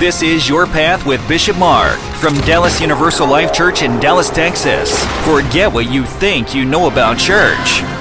This is Your Path with Bishop Mark from Dallas Universal Life Church in Dallas, Texas. Forget what you think you know about church.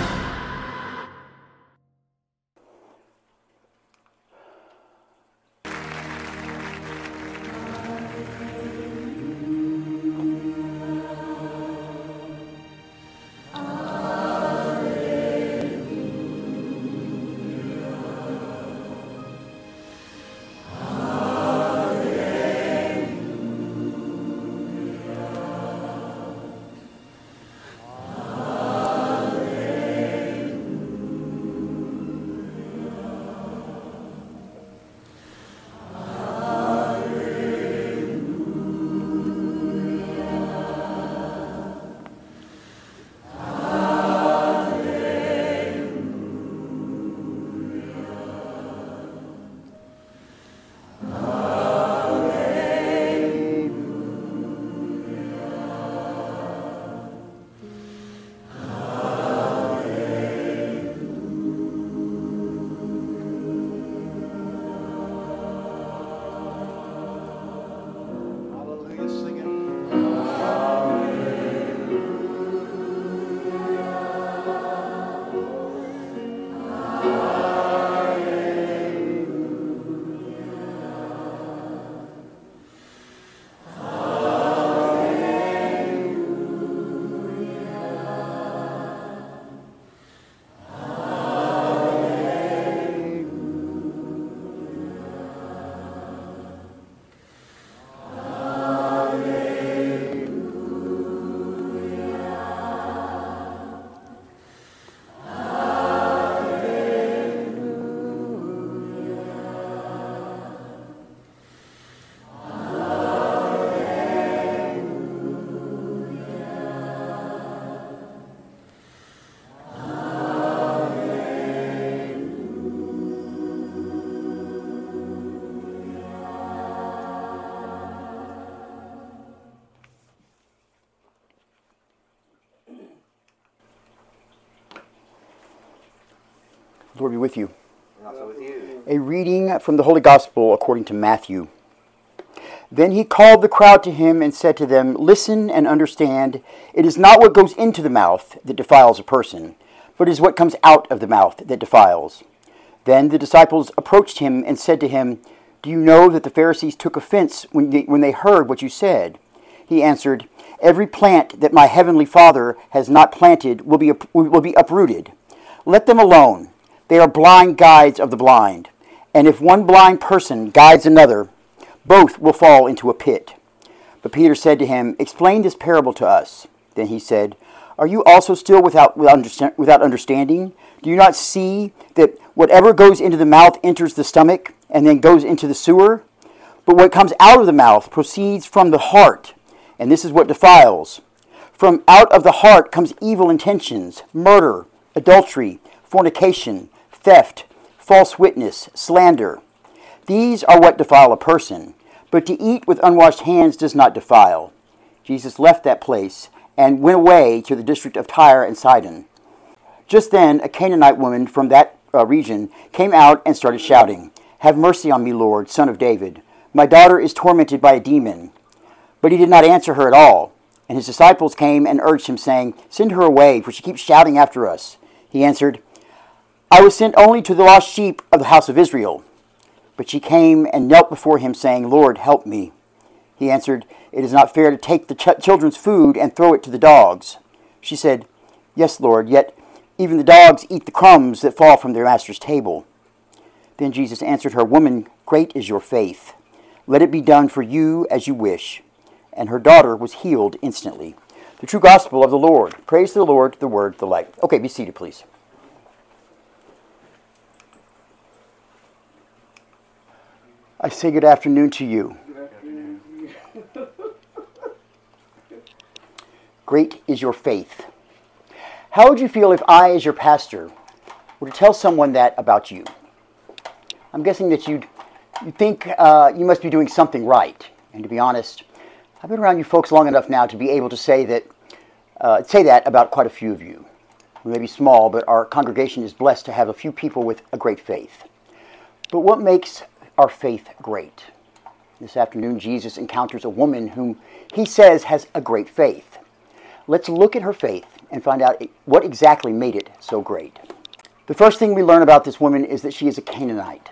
Lord be with you. Also with you. A reading from the Holy Gospel according to Matthew. Then he called the crowd to him and said to them, Listen and understand. It is not what goes into the mouth that defiles a person, but it is what comes out of the mouth that defiles. Then the disciples approached him and said to him, Do you know that the Pharisees took offense when they, when they heard what you said? He answered, Every plant that my heavenly Father has not planted will be, will be uprooted. Let them alone. They are blind guides of the blind. And if one blind person guides another, both will fall into a pit. But Peter said to him, Explain this parable to us. Then he said, Are you also still without, without understanding? Do you not see that whatever goes into the mouth enters the stomach and then goes into the sewer? But what comes out of the mouth proceeds from the heart, and this is what defiles. From out of the heart comes evil intentions, murder, adultery, fornication, theft, false witness, slander. These are what defile a person, but to eat with unwashed hands does not defile. Jesus left that place and went away to the district of Tyre and Sidon. Just then, a Canaanite woman from that uh, region came out and started shouting, Have mercy on me, Lord, son of David. My daughter is tormented by a demon. But he did not answer her at all. And his disciples came and urged him, saying, Send her away, for she keeps shouting after us. He answered, I was sent only to the lost sheep of the house of Israel. But she came and knelt before him, saying, Lord, help me. He answered, It is not fair to take the ch- children's food and throw it to the dogs. She said, Yes, Lord, yet even the dogs eat the crumbs that fall from their master's table. Then Jesus answered her, Woman, great is your faith. Let it be done for you as you wish. And her daughter was healed instantly. The true gospel of the Lord. Praise the Lord, the word, the light. Okay, be seated, please. I say good afternoon to you. Great is your faith. How would you feel if I, as your pastor, were to tell someone that about you? I'm guessing that you'd, you'd think uh, you must be doing something right. And to be honest, I've been around you folks long enough now to be able to say that, uh, say that about quite a few of you. We may be small, but our congregation is blessed to have a few people with a great faith. But what makes our faith great? This afternoon, Jesus encounters a woman whom he says has a great faith. Let's look at her faith and find out what exactly made it so great. The first thing we learn about this woman is that she is a Canaanite,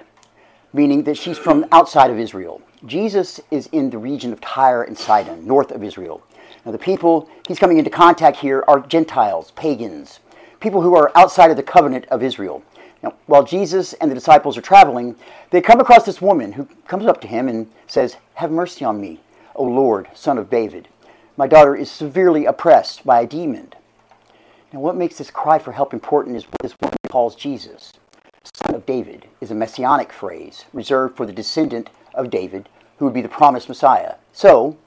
meaning that she's from outside of Israel. Jesus is in the region of Tyre and Sidon, north of Israel. Now, the people he's coming into contact here are Gentiles, pagans, people who are outside of the covenant of Israel. Now, while Jesus and the disciples are traveling, they come across this woman who comes up to him and says, Have mercy on me, O Lord, son of David. My daughter is severely oppressed by a demon. Now, what makes this cry for help important is what this woman calls Jesus. Son of David is a messianic phrase reserved for the descendant of David who would be the promised Messiah. So,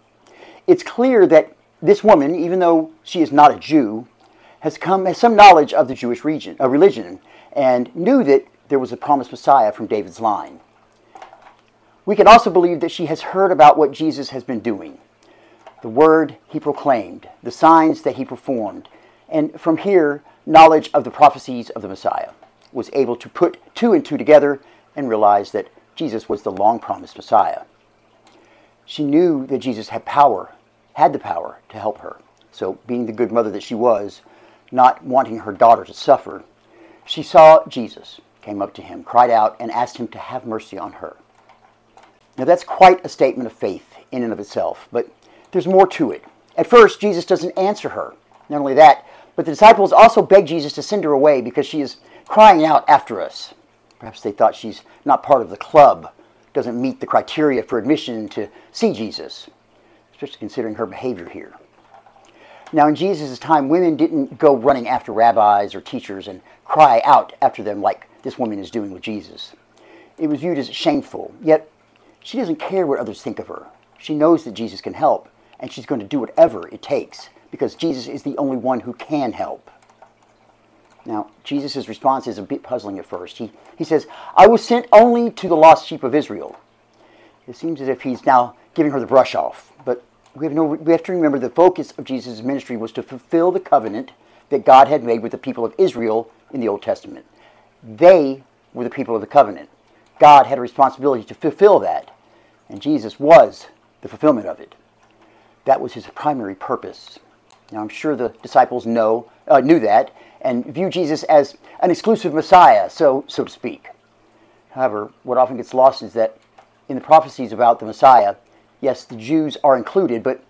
it's clear that this woman, even though she is not a Jew, has come has some knowledge of the Jewish region, uh, religion and knew that there was a promised Messiah from David's line. We can also believe that she has heard about what Jesus has been doing, the word he proclaimed, the signs that he performed, and from here, knowledge of the prophecies of the Messiah was able to put two and two together and realize that Jesus was the long promised Messiah. She knew that Jesus had power, had the power to help her. So, being the good mother that she was, not wanting her daughter to suffer, she saw Jesus, came up to him, cried out, and asked him to have mercy on her. Now, that's quite a statement of faith in and of itself, but there's more to it. At first, Jesus doesn't answer her. Not only that, but the disciples also beg Jesus to send her away because she is crying out after us. Perhaps they thought she's not part of the club, doesn't meet the criteria for admission to see Jesus, especially considering her behavior here. Now, in Jesus' time, women didn't go running after rabbis or teachers and cry out after them like this woman is doing with Jesus. It was viewed as shameful, yet she doesn't care what others think of her. She knows that Jesus can help, and she's going to do whatever it takes because Jesus is the only one who can help. Now, Jesus' response is a bit puzzling at first. He, he says, I was sent only to the lost sheep of Israel. It seems as if he's now giving her the brush off, but we have, no, we have to remember the focus of Jesus' ministry was to fulfill the covenant that God had made with the people of Israel in the Old Testament. They were the people of the covenant. God had a responsibility to fulfill that, and Jesus was the fulfillment of it. That was his primary purpose. Now, I'm sure the disciples know, uh, knew that and view Jesus as an exclusive Messiah, so, so to speak. However, what often gets lost is that in the prophecies about the Messiah, yes, the Jews are included, but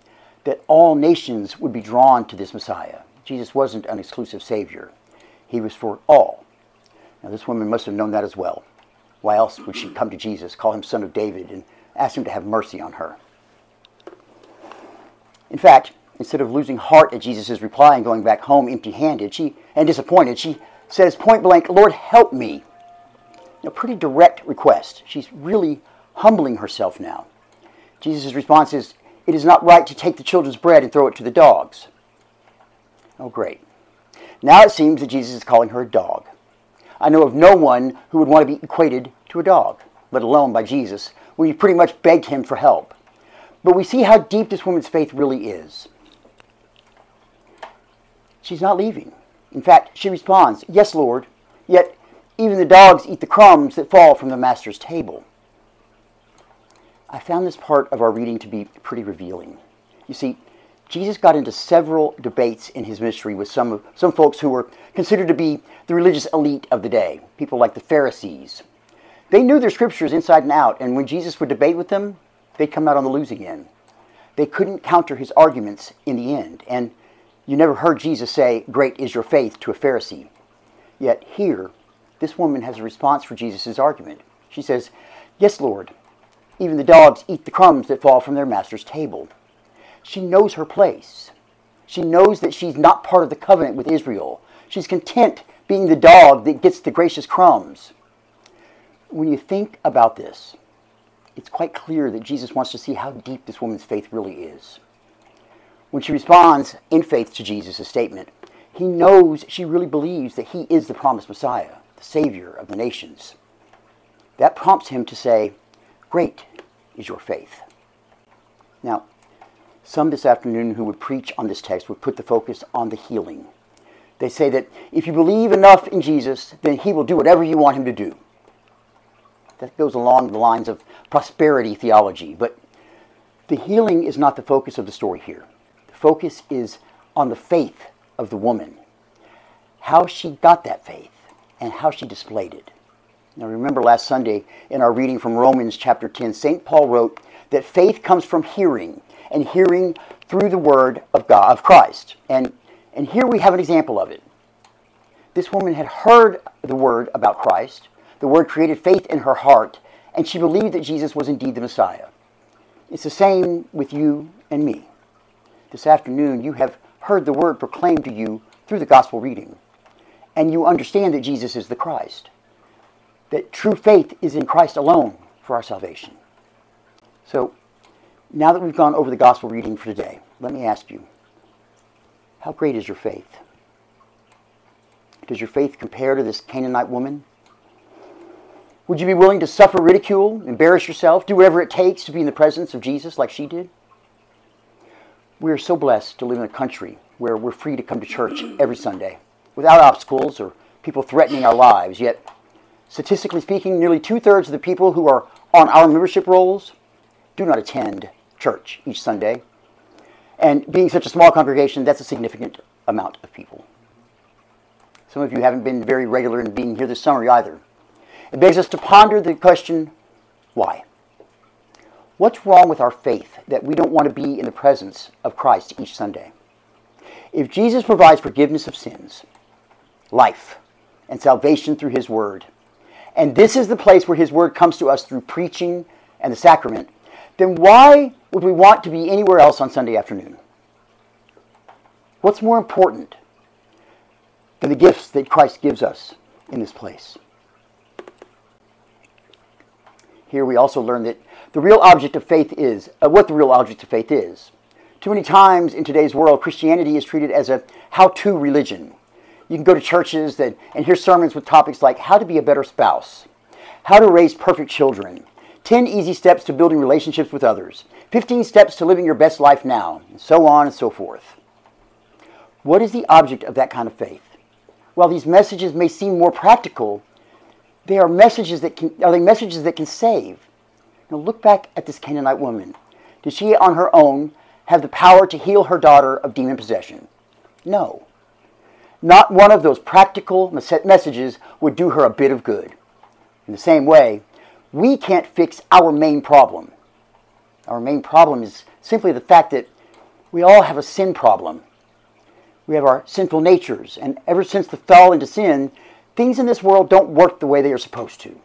that all nations would be drawn to this Messiah. Jesus wasn't an exclusive Savior, He was for all. Now, this woman must have known that as well. Why else would she come to Jesus, call him Son of David, and ask him to have mercy on her? In fact, instead of losing heart at Jesus' reply and going back home empty handed and disappointed, she says point blank, Lord, help me. A pretty direct request. She's really humbling herself now. Jesus' response is, It is not right to take the children's bread and throw it to the dogs. Oh, great. Now it seems that Jesus is calling her a dog. I know of no one who would want to be equated to a dog, let alone by Jesus, when he pretty much begged him for help. But we see how deep this woman's faith really is. She's not leaving. In fact, she responds, Yes, Lord, yet even the dogs eat the crumbs that fall from the master's table. I found this part of our reading to be pretty revealing. You see, Jesus got into several debates in his ministry with some, some folks who were considered to be the religious elite of the day, people like the Pharisees. They knew their scriptures inside and out, and when Jesus would debate with them, they'd come out on the losing end. They couldn't counter his arguments in the end, and you never heard Jesus say, Great is your faith to a Pharisee. Yet here, this woman has a response for Jesus' argument. She says, Yes, Lord, even the dogs eat the crumbs that fall from their master's table. She knows her place. She knows that she's not part of the covenant with Israel. She's content being the dog that gets the gracious crumbs. When you think about this, it's quite clear that Jesus wants to see how deep this woman's faith really is. When she responds in faith to Jesus' statement, he knows she really believes that he is the promised Messiah, the Savior of the nations. That prompts him to say, Great is your faith. Now, some this afternoon who would preach on this text would put the focus on the healing. They say that if you believe enough in Jesus, then he will do whatever you want him to do. That goes along the lines of prosperity theology. But the healing is not the focus of the story here. The focus is on the faith of the woman, how she got that faith, and how she displayed it. Now, remember last Sunday in our reading from Romans chapter 10, St. Paul wrote that faith comes from hearing, and hearing through the word of God, of Christ. And, and here we have an example of it. This woman had heard the word about Christ, the word created faith in her heart, and she believed that Jesus was indeed the Messiah. It's the same with you and me. This afternoon, you have heard the word proclaimed to you through the gospel reading, and you understand that Jesus is the Christ, that true faith is in Christ alone for our salvation. So, now that we've gone over the gospel reading for today, let me ask you how great is your faith? Does your faith compare to this Canaanite woman? Would you be willing to suffer ridicule, embarrass yourself, do whatever it takes to be in the presence of Jesus like she did? We are so blessed to live in a country where we're free to come to church every Sunday without obstacles or people threatening our lives. Yet, statistically speaking, nearly two thirds of the people who are on our membership rolls do not attend church each Sunday. And being such a small congregation, that's a significant amount of people. Some of you haven't been very regular in being here this summer either. It begs us to ponder the question why? What's wrong with our faith that we don't want to be in the presence of Christ each Sunday? If Jesus provides forgiveness of sins, life, and salvation through His Word, and this is the place where His Word comes to us through preaching and the sacrament, then why would we want to be anywhere else on Sunday afternoon? What's more important than the gifts that Christ gives us in this place? Here we also learn that the real object of faith is, uh, what the real object of faith is. Too many times in today's world, Christianity is treated as a how to religion. You can go to churches that, and hear sermons with topics like how to be a better spouse, how to raise perfect children, 10 easy steps to building relationships with others, 15 steps to living your best life now, and so on and so forth. What is the object of that kind of faith? While these messages may seem more practical, they are messages that can, are they messages that can save. Now look back at this Canaanite woman. Did she on her own have the power to heal her daughter of demon possession? No. Not one of those practical messages would do her a bit of good. In the same way, we can't fix our main problem. Our main problem is simply the fact that we all have a sin problem. We have our sinful natures, and ever since the fall into sin, things in this world don't work the way they are supposed to.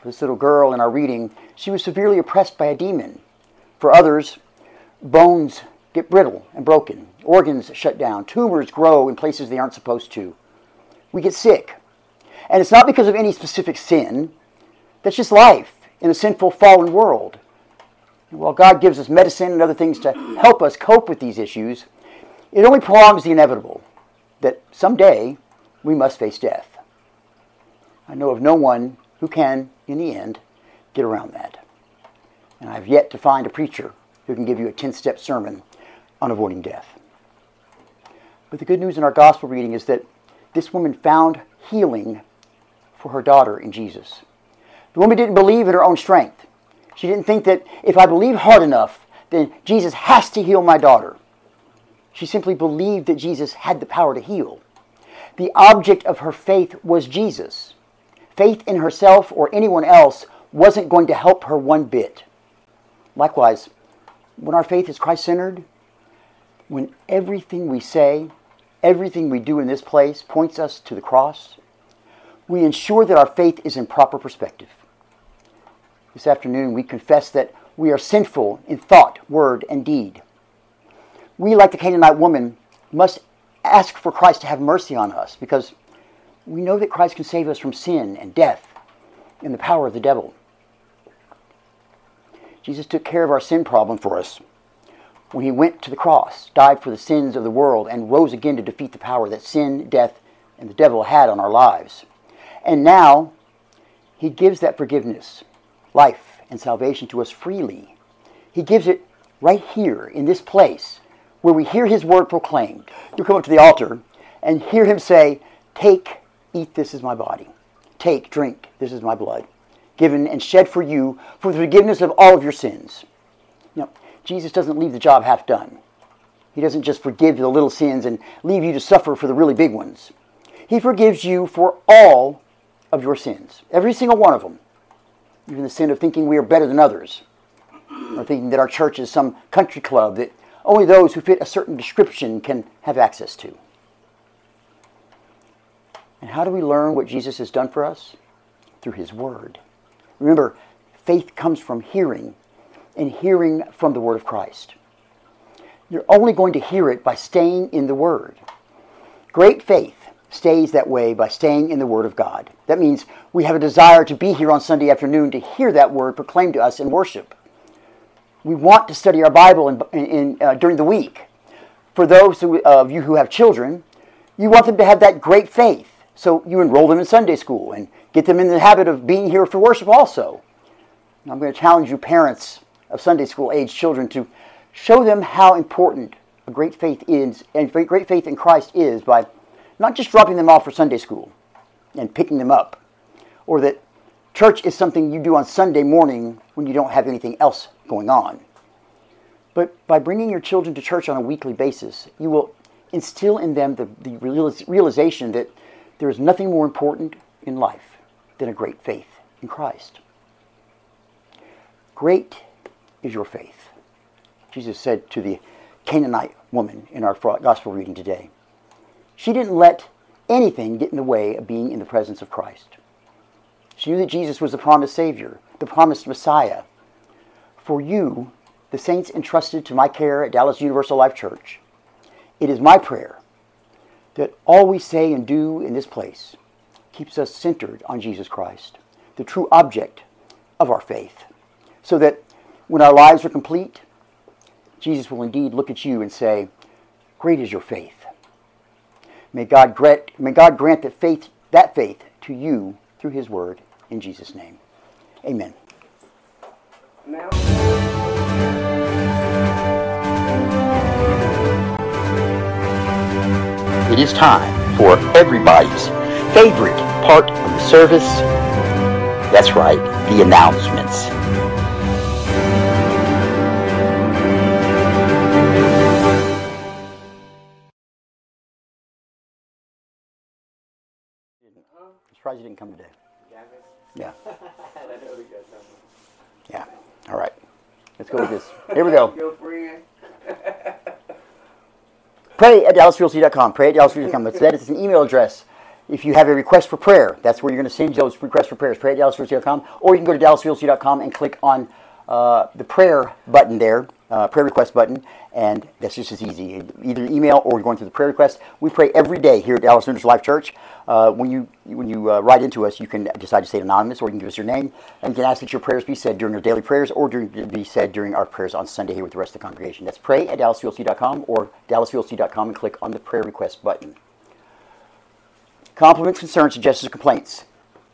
For this little girl in our reading, she was severely oppressed by a demon. For others, bones get brittle and broken, organs shut down, tumors grow in places they aren't supposed to. We get sick. And it's not because of any specific sin, that's just life in a sinful, fallen world. While God gives us medicine and other things to help us cope with these issues, it only prolongs the inevitable that someday we must face death. I know of no one who can, in the end, get around that. And I've yet to find a preacher who can give you a 10 step sermon on avoiding death. But the good news in our gospel reading is that this woman found healing for her daughter in Jesus. The woman didn't believe in her own strength. She didn't think that if I believe hard enough, then Jesus has to heal my daughter. She simply believed that Jesus had the power to heal. The object of her faith was Jesus. Faith in herself or anyone else wasn't going to help her one bit. Likewise, when our faith is Christ centered, when everything we say, everything we do in this place points us to the cross, we ensure that our faith is in proper perspective. This afternoon, we confess that we are sinful in thought, word, and deed. We, like the Canaanite woman, must ask for Christ to have mercy on us because we know that Christ can save us from sin and death and the power of the devil. Jesus took care of our sin problem for us when he went to the cross, died for the sins of the world, and rose again to defeat the power that sin, death, and the devil had on our lives. And now, he gives that forgiveness, life, and salvation to us freely. He gives it right here in this place where we hear his word proclaimed. You come up to the altar and hear him say, Take, eat, this is my body. Take, drink, this is my blood. given and shed for you for the forgiveness of all of your sins. Jesus doesn't leave the job half done. He doesn't just forgive the little sins and leave you to suffer for the really big ones. He forgives you for all of your sins, every single one of them. Even the sin of thinking we are better than others, or thinking that our church is some country club that only those who fit a certain description can have access to. And how do we learn what Jesus has done for us? Through His Word. Remember, faith comes from hearing, and hearing from the Word of Christ. You're only going to hear it by staying in the Word. Great faith stays that way by staying in the Word of God. That means we have a desire to be here on Sunday afternoon to hear that Word proclaimed to us in worship. We want to study our Bible in, in, uh, during the week. For those of you who have children, you want them to have that great faith. So you enroll them in Sunday school and get them in the habit of being here for worship also. I'm going to challenge you, parents of Sunday school age children, to show them how important a great faith is and great faith in Christ is by not just dropping them off for Sunday school and picking them up, or that church is something you do on Sunday morning when you don't have anything else going on. But by bringing your children to church on a weekly basis, you will instill in them the, the realization that there is nothing more important in life than a great faith in Christ. Great is your faith. Jesus said to the Canaanite woman in our gospel reading today. She didn't let anything get in the way of being in the presence of Christ. She knew that Jesus was the promised Savior, the promised Messiah. For you, the saints entrusted to my care at Dallas Universal Life Church, it is my prayer that all we say and do in this place keeps us centered on Jesus Christ, the true object of our faith, so that when our lives are complete, Jesus will indeed look at you and say, Great is your faith. May God grant, may God grant that faith, that faith to you through his word in Jesus' name. Amen. Now. It is time for everybody's favorite part of the service. That's right, the announcements. Surprised you didn't come today. Yeah. Yeah. All right. Let's go with this. Here we go. Pray at DallasULC.com. Pray at DallasULC.com. That's that. It's an email address. If you have a request for prayer, that's where you're going to send those requests for prayers. Pray at DallasULC.com. Or you can go to DallasULC.com and click on uh, the prayer button there uh, prayer request button, and that's just as easy. Either email or going through the prayer request. We pray every day here at Dallas Universal Life Church. Uh, when you when you uh, write into us, you can decide to stay anonymous, or you can give us your name, and you can ask that your prayers be said during our daily prayers, or during, be said during our prayers on Sunday here with the rest of the congregation. That's pray at DallasULC.com or DallasULC.com and click on the prayer request button. Compliments, concerns, suggestions, complaints.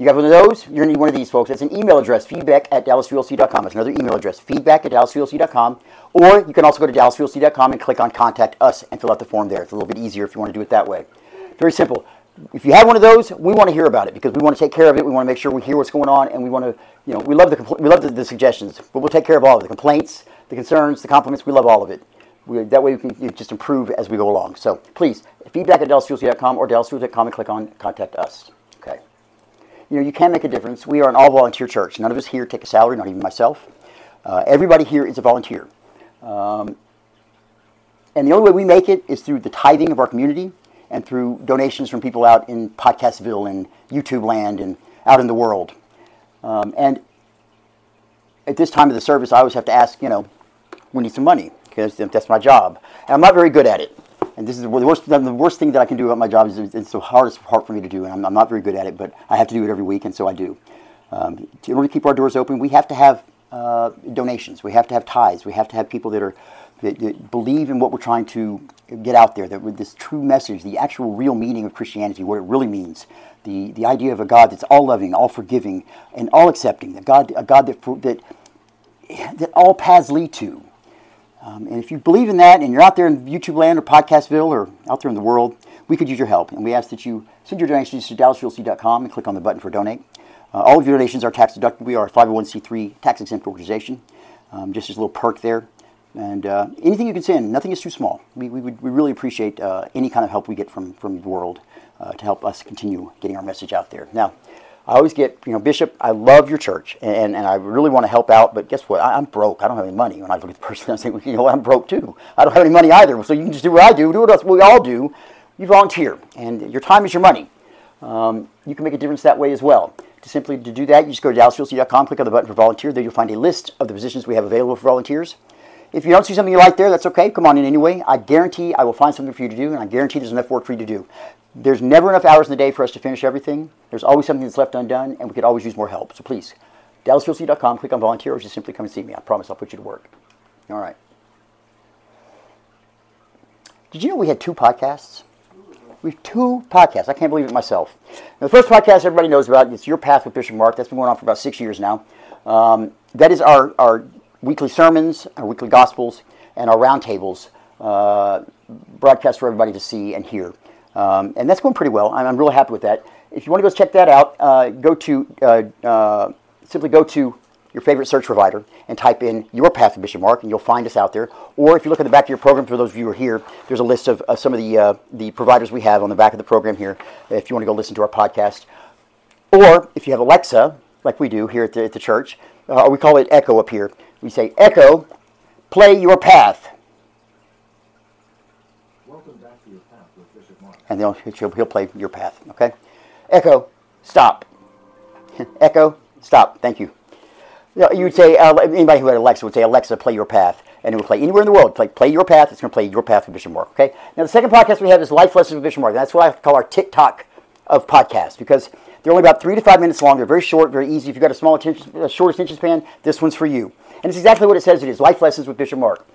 You got one of those? You're going to need one of these, folks. It's an email address, feedback at DallasULC.com. It's another email address, feedback at DallasULC.com. Or you can also go to DallasULC.com and click on Contact Us and fill out the form there. It's a little bit easier if you want to do it that way. Very simple. If you have one of those, we want to hear about it because we want to take care of it. We want to make sure we hear what's going on, and we want to, you know, we love the we love the, the suggestions, but we'll take care of all of. The complaints, the concerns, the compliments. We love all of it. We, that way we can just improve as we go along. So please, feedback at DallasULC.com or DallasULC.com and click on Contact Us. You know, you can make a difference. We are an all volunteer church. None of us here take a salary, not even myself. Uh, everybody here is a volunteer. Um, and the only way we make it is through the tithing of our community and through donations from people out in Podcastville and YouTube land and out in the world. Um, and at this time of the service, I always have to ask, you know, we need some money because that's my job. And I'm not very good at it and this is the worst, the worst thing that I can do about my job is it's the hardest part for me to do, and I'm, I'm, not very good at it, but I have to do it every week, and so I do. Um, in order to keep our doors open, we have to have uh, donations. We have to have ties. We have to have people that are that, that believe in what we're trying to get out there. That with this true message, the actual real meaning of Christianity, what it really means, the the idea of a God that's all loving, all forgiving, and all accepting. A God, a God that that that all paths lead to. Um, and if you believe in that and you're out there in YouTube land or Podcastville or out there in the world, we could use your help. And we ask that you send your donations to DallasULC.com and click on the button for donate. Uh, all of your donations are tax deductible. We are a 501c3 tax exempt organization. Um, just as a little perk there. And uh, anything you can send, nothing is too small. We, we, we really appreciate uh, any kind of help we get from, from the world uh, to help us continue getting our message out there. Now, I always get, you know, Bishop, I love your church and, and I really want to help out, but guess what? I, I'm broke. I don't have any money. When I look at the person, I'm saying, well, you know? I'm broke too. I don't have any money either. So you can just do what I do, do what else we all do. You volunteer, and your time is your money. Um, you can make a difference that way as well. To simply to do that, you just go to dallasulc.com, click on the button for volunteer. There you'll find a list of the positions we have available for volunteers. If you don't see something you like there, that's okay. Come on in anyway. I guarantee I will find something for you to do, and I guarantee there's enough work for you to do. There's never enough hours in the day for us to finish everything. There's always something that's left undone, and we could always use more help. So please, dallasulc.com, click on volunteer, or just simply come and see me. I promise I'll put you to work. All right. Did you know we had two podcasts? We have two podcasts. I can't believe it myself. Now, the first podcast everybody knows about is Your Path with Bishop Mark. That's been going on for about six years now. Um, that is our, our weekly sermons, our weekly gospels, and our roundtables uh, broadcast for everybody to see and hear. Um, and that's going pretty well. I'm, I'm really happy with that. If you want to go check that out, uh, go to uh, uh, simply go to your favorite search provider and type in your path to Bishop Mark, and you'll find us out there. Or if you look at the back of your program, for those of you who are here, there's a list of some of the uh, the providers we have on the back of the program here. If you want to go listen to our podcast, or if you have Alexa, like we do here at the, at the church, uh, we call it Echo up here. We say, Echo, play your path. Welcome back to your path with Bishop Mark. And they'll, he'll, he'll play your path. Okay? Echo, stop. Echo, stop. Thank you. You would say, uh, anybody who had Alexa would say, Alexa, play your path. And it would play anywhere in the world. Play, play your path. It's going to play your path with Bishop Mark. Okay? Now, the second podcast we have is Life Lessons with Bishop Mark. That's what I call our TikTok of podcasts because they're only about three to five minutes long. They're very short, very easy. If you've got a small attention, a short attention span, this one's for you. And it's exactly what it says it is Life Lessons with Bishop Mark.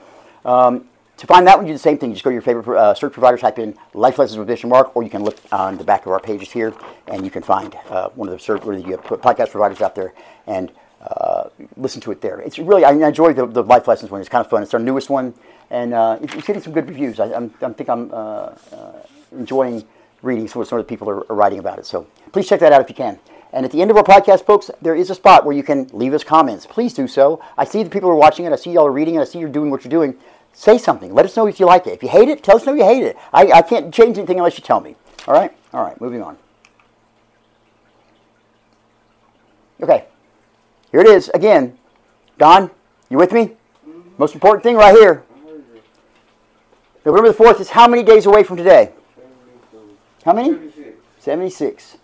Um, to find that one, you do the same thing. Just go to your favorite uh, search provider, type in Life Lessons with Bishop Mark, or you can look on the back of our pages here, and you can find uh, one of the, of the uh, podcast providers out there and uh, listen to it there. It's really, I enjoy the, the Life Lessons one. It's kind of fun. It's our newest one, and uh, it's, it's getting some good reviews. I, I'm, I think I'm uh, enjoying reading some of some of the people are, are writing about it. So please check that out if you can. And at the end of our podcast, folks, there is a spot where you can leave us comments. Please do so. I see the people are watching it. I see y'all are reading it. I see you're doing what you're doing. Say something. Let us know if you like it. If you hate it, tell us know you hate it. I, I can't change anything unless you tell me. All right? All right, moving on. Okay. Here it is again. Don, you with me? Most important thing right here. November the 4th is how many days away from today? How many? 76.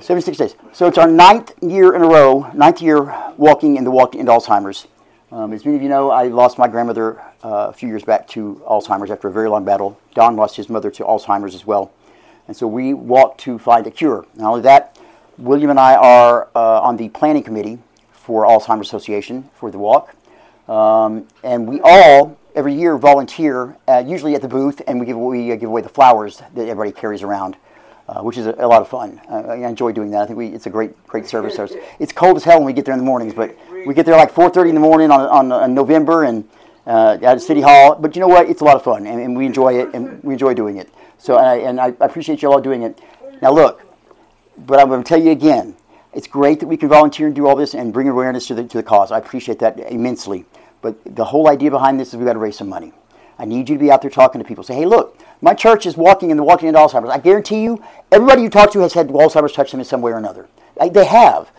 76 days. So it's our ninth year in a row, ninth year walking in the walk to end Alzheimer's. Um, as many of you know, I lost my grandmother uh, a few years back to Alzheimer's after a very long battle. Don lost his mother to Alzheimer's as well. And so we walked to find a cure. Not only that, William and I are uh, on the planning committee for Alzheimer's Association for the walk. Um, and we all, every year, volunteer, uh, usually at the booth, and we give, we uh, give away the flowers that everybody carries around. Uh, which is a, a lot of fun. Uh, I enjoy doing that. I think we, it's a great, great service. It's, it's cold as hell when we get there in the mornings, but we get there like 4:30 in the morning on, on, on November and uh, at City Hall. But you know what? It's a lot of fun, and, and we enjoy it, and we enjoy doing it. So, and I, and I appreciate you all doing it. Now, look, but I'm going to tell you again, it's great that we can volunteer and do all this and bring awareness to the, to the cause. I appreciate that immensely. But the whole idea behind this is we've got to raise some money. I need you to be out there talking to people. Say, hey, look, my church is walking in the walking into Alzheimer's. I guarantee you, everybody you talk to has had Alzheimer's touch them in some way or another. They have.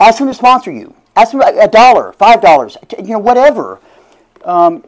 Ask them to sponsor you. Ask them a dollar, five dollars, you know, whatever. Um,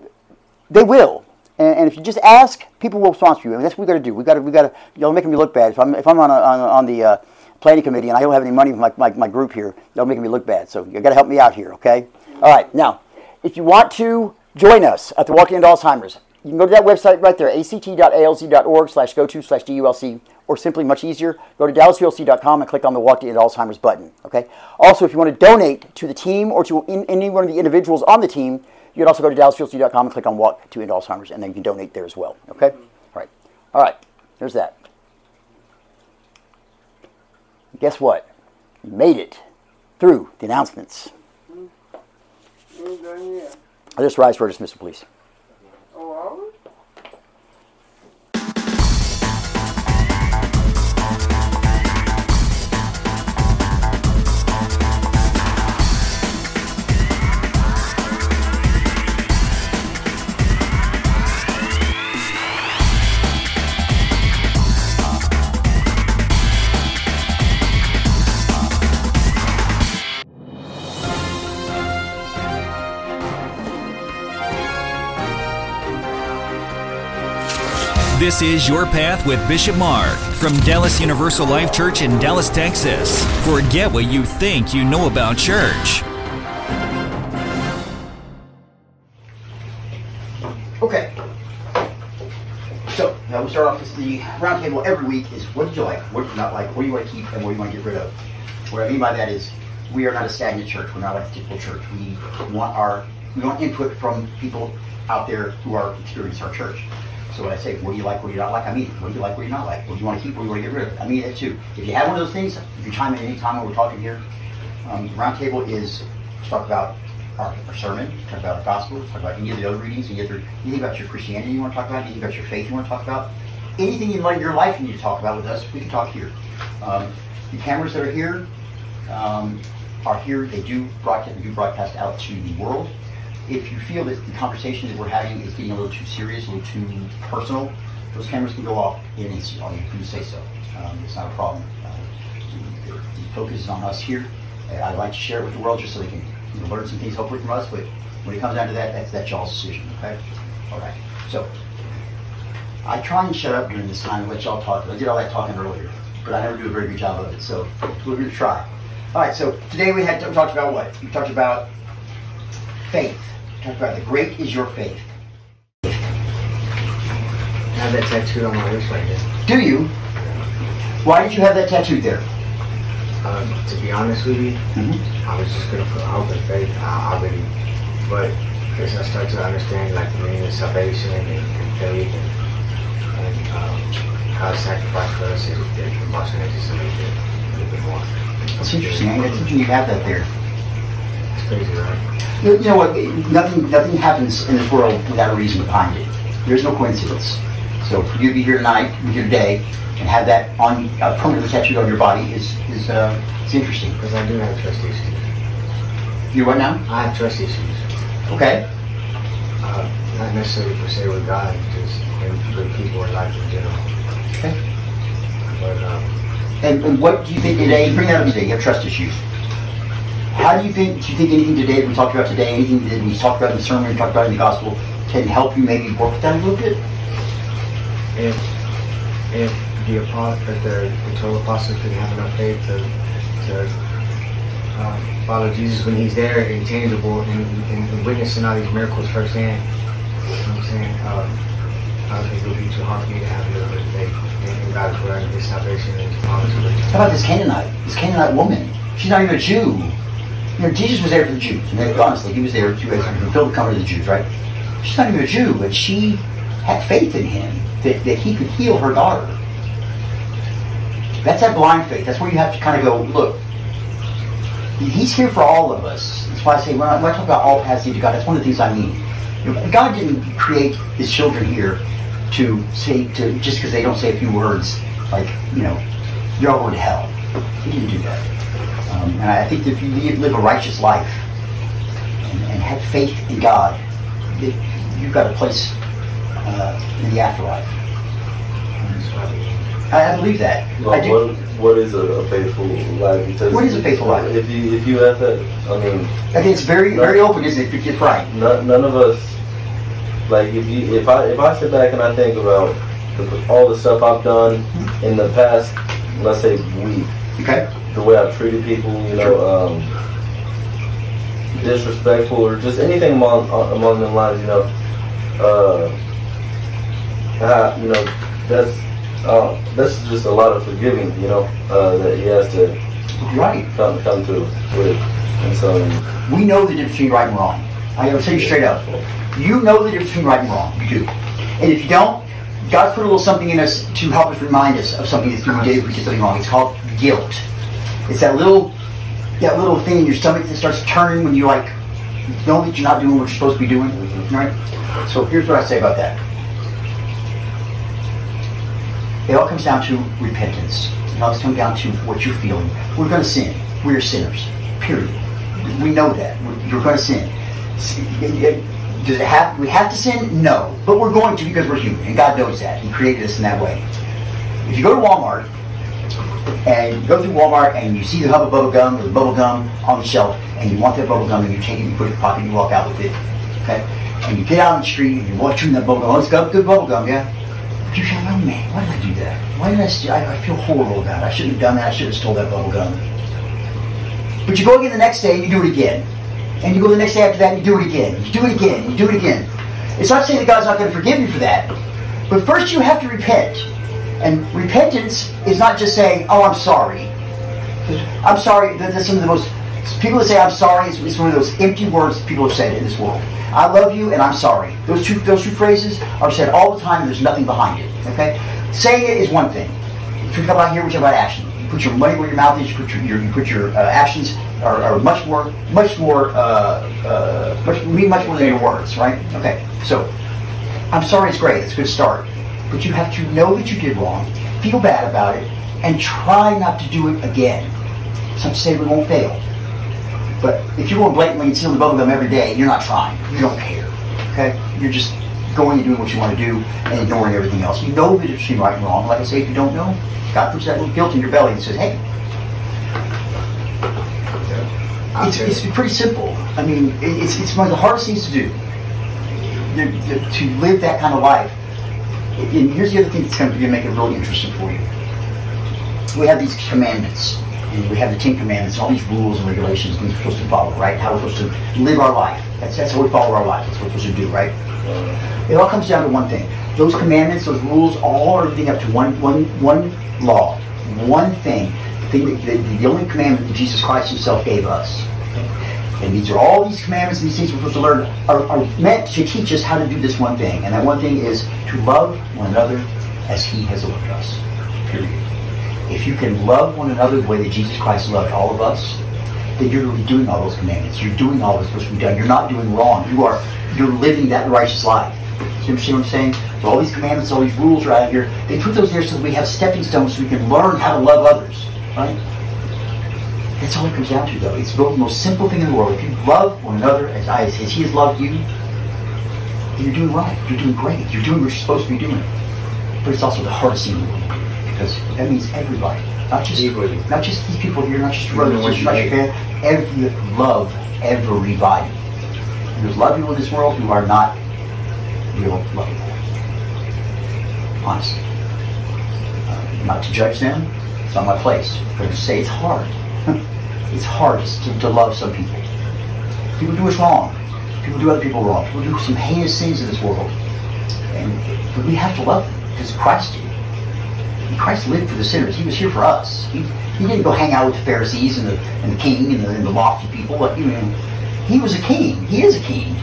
they will. And, and if you just ask, people will sponsor you. I And that's what we got to do. We got to, we got to, y'all making me look bad. If I'm, if I'm on, a, on, on the uh, planning committee and I don't have any money from my, my, my group here, y'all making me look bad. So you got to help me out here, okay? All right. Now, if you want to join us at the Walking into Alzheimer's, you can go to that website right there, act.alz.org slash go to slash DULC, or simply much easier, go to dallasulc.com and click on the Walk to End Alzheimer's button. Okay. Also, if you want to donate to the team or to in, any one of the individuals on the team, you can also go to dallasulc.com and click on Walk to End Alzheimer's, and then you can donate there as well. Okay. All right. All right. There's that. Guess what? You made it through the announcements. Ain't done yet. Let's rise for dismissal, please. Oh, This is Your Path with Bishop Mark from Dallas Universal Life Church in Dallas, Texas. Forget what you think you know about church. Okay. So now we start off with the roundtable every week is what did you like, what did you not like, what do you want to keep, and what do you want to get rid of. What I mean by that is we are not a stagnant church. We're not a typical church. We want our we want input from people out there who are experiencing our church. So when I say what do you like, what do you not like, I mean. What do you like, what do you not like? What do you want to keep, what do you want to get rid of? I mean it too. If you have one of those things, you chime in any time when we're talking here, um, roundtable is to talk about our, our sermon, talk about our gospel, talk about any of the other readings, any other, anything about your Christianity you want to talk about, anything about your faith you want to talk about, anything in your life you need to talk about with us, we can talk here. Um, the cameras that are here um, are here. They do broadcast. They do broadcast out to the world. If you feel that the conversation that we're having is getting a little too serious, a little too personal, those cameras can go off in an instant. You can say so. Um, it's not a problem. Uh, the, the focus is on us here. I'd like to share it with the world just so they can you know, learn some things, hopefully from us. But when it comes down to that, that's that's y'all's decision. Okay. All right. So I try and shut up during this time and let y'all talk. I did all that talking earlier, but I never do a very good job of it. So we're going to try. All right. So today we had talked about what? We talked about faith. Talked about the great is your faith. I have that tattooed on my wrist right here. Do you? Why did you have that tattooed there? Um, to be honest with you, Mhm. I was just gonna put hope and faith. I, I really, but as I start to understand like the meaning of salvation and, and faith and, and um, how sacrifice for us is it resonates a little bit, a little bit more. That's interesting. I That's interesting you have that there. It's crazy, right? You you know what? Nothing, nothing happens in this world without a reason behind it. There's no coincidence. So for you to be here tonight, be here today, and have that on uh, permanently tattooed on your body is is uh, it's interesting. Because I do have trust issues. You what now? I have trust issues. Okay. Uh, not necessarily per se with God, just with people in life in general. Okay. But um, And, and what do you think today? Bring that up today. You have trust issues. How do you think? Do you think anything today that we talked about today, anything that we talked about in the sermon, we talked about in the gospel, can help you maybe work with that a little bit? if if the apostle, if the, the twelve apostles didn't have enough faith to to um, follow Jesus when He's there, intangible, and, and, and witnessing all these miracles firsthand, you know what I'm saying? Um, I don't think it would be too hard for me to have a little bit of faith in, in God's word and His salvation and His promise. How about this Canaanite? This Canaanite woman. She's not even a Jew. You know, Jesus was there for the Jews. And they- honestly, he was there to fulfill the coming of the Jews, right? She's not even a Jew, but she had faith in him that, that he could heal her daughter. That's that blind faith. That's where you have to kind of go, look, he's here for all of us. That's why I say, when I, when I talk about all lead to God, that's one of the things I mean. You know, God didn't create his children here to say, to just because they don't say a few words, like, you know, you're all going to hell. He didn't do that. Um, and I think if you live, a righteous life and, and have faith in God, you've got a place uh, in the afterlife. I, I believe that. Well, I do. what, what is a, faithful life? Because What is a faithful life? If you if you have that, I mean, I think it's very, very open, isn't it? If it's right. none, none of us. Like if you if I if I sit back and I think about the, all the stuff I've done in the past, let's say week, Okay. the way I've treated people, you know, um, disrespectful or just anything among uh, among the lines, you know, uh, uh, you know, that's uh, that's just a lot of forgiving, you know, uh, that he has to right. come come to with, and so We know the difference between right and wrong. I'm to tell you straight up. You know the difference between right and wrong. You do. And if you don't, God's put a little something in us to help us remind us of something that we did we did something wrong. It's called guilt. It's that little that little thing in your stomach that starts turning when you like know that you're not doing what you're supposed to be doing. Mm-hmm. Right? So here's what I say about that. It all comes down to repentance. It all comes down to what you're feeling. We're going to sin. We're sinners. Period. We know that. You're going to sin. Does it have? We have to sin? No, but we're going to because we're human, and God knows that. He created us in that way. If you go to Walmart and you go through Walmart and you see the hub of bubble gum the bubble gum on the shelf, and you want that bubble gum, and you take it, and you put it in your pocket, and you walk out with it. Okay, and you get out on the street and you're watching that bubble gum. Oh, it's got good bubble gum, yeah. But you feel, oh man, why did I do that? Why did I, st- I, I feel horrible about it. I shouldn't have done that. I should have stole that bubble gum. But you go again the next day and you do it again. And you go the next day after that and you do it again. You do it again. You do it again. It's not saying that God's not going to forgive you for that. But first you have to repent. And repentance is not just saying, oh, I'm sorry. I'm sorry. That's some of the most people that say I'm sorry. It's one of those empty words people have said in this world. I love you and I'm sorry. Those two those two phrases are said all the time. and There's nothing behind it. Okay, saying it is one thing. If you come out here, we talk about action. You put your money where your mouth is. You put your, your you put your uh, actions are, are much more much more uh, uh, much mean much more than your words. Right? Okay. So I'm sorry. It's great. It's a good start. But you have to know that you did wrong, feel bad about it, and try not to do it again. Some say we won't fail. But if you're going blatantly and stealing bubble gum every day, you're not trying. You don't care. Okay? You're just going and doing what you want to do and ignoring everything else. You know the difference between right and wrong. Like I say, if you don't know, God puts that little guilt in your belly and says, hey, it's, it's pretty simple. I mean, it's, it's one of the hardest things to do. To live that kind of life. And here's the other thing that's going to make it really interesting for you. We have these commandments. And we have the Ten Commandments, all these rules and regulations we're supposed to follow, right? How we're supposed to live our life. That's, that's how we follow our life. That's what we're supposed to do, right? It all comes down to one thing. Those commandments, those rules, all are leading up to one, one, one law, one thing. The, thing that, the, the only commandment that Jesus Christ Himself gave us. And these are all these commandments and these things we're supposed to learn are, are meant to teach us how to do this one thing. And that one thing is to love one another as He has loved us. Period. If you can love one another the way that Jesus Christ loved all of us, then you're really doing all those commandments. You're doing all that's supposed to be done. You're not doing wrong. You are you're living that righteous life. You understand what I'm saying? So all these commandments, all these rules are out here. They put those there so that we have stepping stones so we can learn how to love others. Right? That's all it comes down to, though. It's the most simple thing in the world. If you love one another as I as He has loved you, you're doing right. You're doing great. You're doing what you're supposed to be doing. But it's also the hardest thing in the world because that means everybody, not just Everybody. not just these people here, not just brothers, not you your family. Every love everybody. And there's a lot of people in this world who are not real lovable. Honestly, uh, not to judge them. It's not my place. But to say it's hard. it's hard to, to love some people. People do us wrong. People do other people wrong. People do some heinous things in this world. And but we have to love them because Christ did. Christ lived for the sinners. He was here for us. He, he didn't go hang out with the Pharisees and the, and the king and the, and the lofty people. But you know, he was a king. He is a king.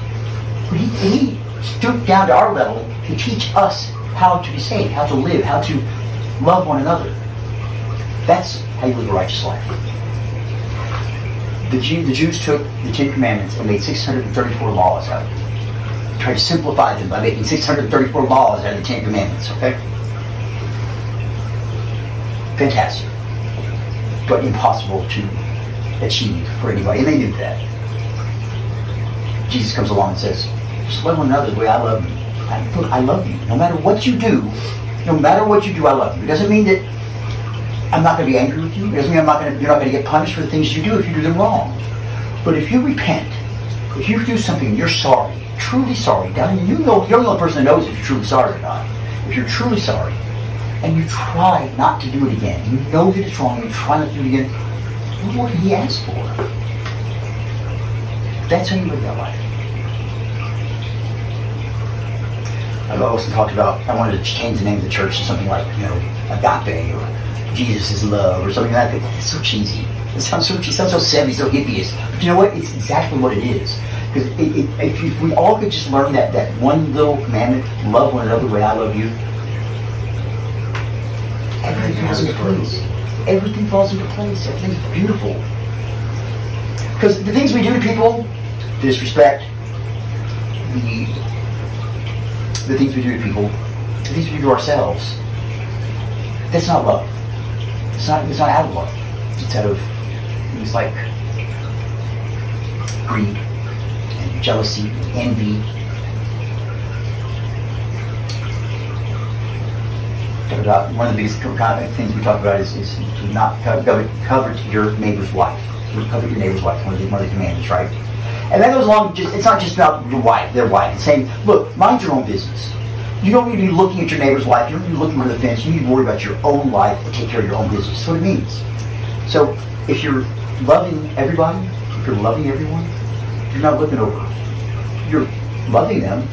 But he, he stooped down to our level to teach us how to be saved, how to live, how to love one another. That's how you live a righteous life. The, Jew, the Jews took the Ten Commandments and made 634 laws out of it. Tried to simplify them by making 634 laws out of the Ten Commandments, okay? Fantastic. But impossible to achieve for anybody. And they knew that. Jesus comes along and says, just love one another the way I love you. I, I love you. No matter what you do, no matter what you do, I love you. It doesn't mean that I'm not going to be angry with you. It doesn't mean I'm not going to, you're not going to get punished for the things you do if you do them wrong. But if you repent, if you do something you're sorry, truly sorry, down you know you're the only person that knows if you're truly sorry or not. If you're truly sorry, and you try not to do it again, you know that it's wrong, and you try not to do it again, what more he ask for? That's how you live that life. I've also talked about I wanted to change the name of the church to something like, you know, agape or Jesus is love or something like that. It's so cheesy. It sounds so cheesy, it sounds so savvy, so hippie But you know what? It's exactly what it is. Because if, if we all could just learn that, that one little commandment, love one another the way I love you, everything falls into place. Everything falls into place. Everything's beautiful. Because the things we do to people, disrespect, the the things we do to people, the things we do to ourselves, that's not love. It's not it's not out. It's out of things like greed and jealousy, envy. One of the biggest things we talk about is, is to not co- covet, covet your neighbor's wife. Covet your neighbor's wife, one of the, the commandments, right? And that goes along. Just, it's not just about your wife, their wife. It's saying, look, mind your own business. You don't need to be looking at your neighbor's life. You don't need to be looking over the fence. You need to worry about your own life and take care of your own business. That's what it means. So if you're loving everybody, if you're loving everyone, you're not looking over. You're loving them,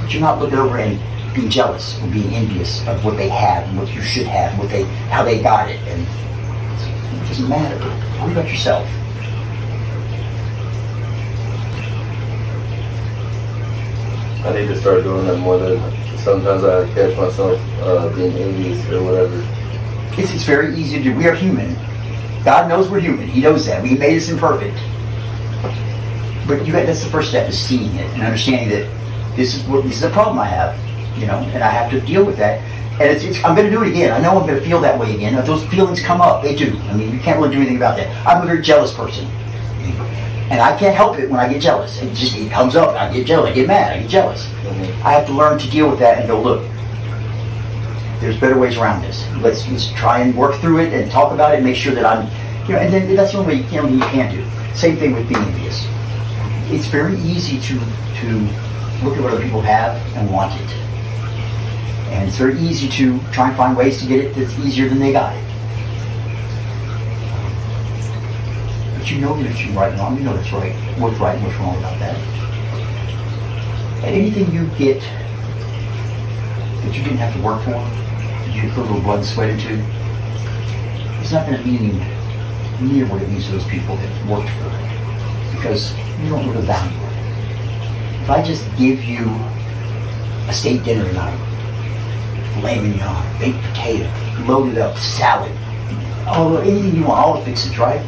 but you're not looking over and being jealous or being envious of what they have and what you should have and what they how they got it. And it doesn't matter. Worry about yourself. I need to start doing that more than sometimes I catch myself uh, being envious or whatever. It's, it's very easy to do. We are human. God knows we're human. He knows that. We made us imperfect. But you that's the first step is seeing it and understanding that this is what this is a problem I have, you know, and I have to deal with that. And it's, it's I'm going to do it again. I know I'm going to feel that way again. If those feelings come up, they do. I mean, you can't really do anything about that. I'm a very jealous person, and I can't help it when I get jealous. It just it comes up. I get jealous. I get mad. I get jealous. I have to learn to deal with that and go, look, there's better ways around this. Let's, let's try and work through it and talk about it and make sure that I'm, you know, and then that's the only way you can, you can do. Same thing with being envious. It's very easy to, to look at what other people have and want it. And it's very easy to try and find ways to get it that's easier than they got it. But you know that you're right and wrong. You know that's right, what's right and what's wrong about that. And anything you get that you didn't have to work for, that you put a little blood and sweat into, it's not going to mean near what it means to those people that worked for it. Because you don't know the value of it. If I just give you a steak dinner tonight, filet mignon, baked potato, loaded up salad, although anything you want, all the fixes, right?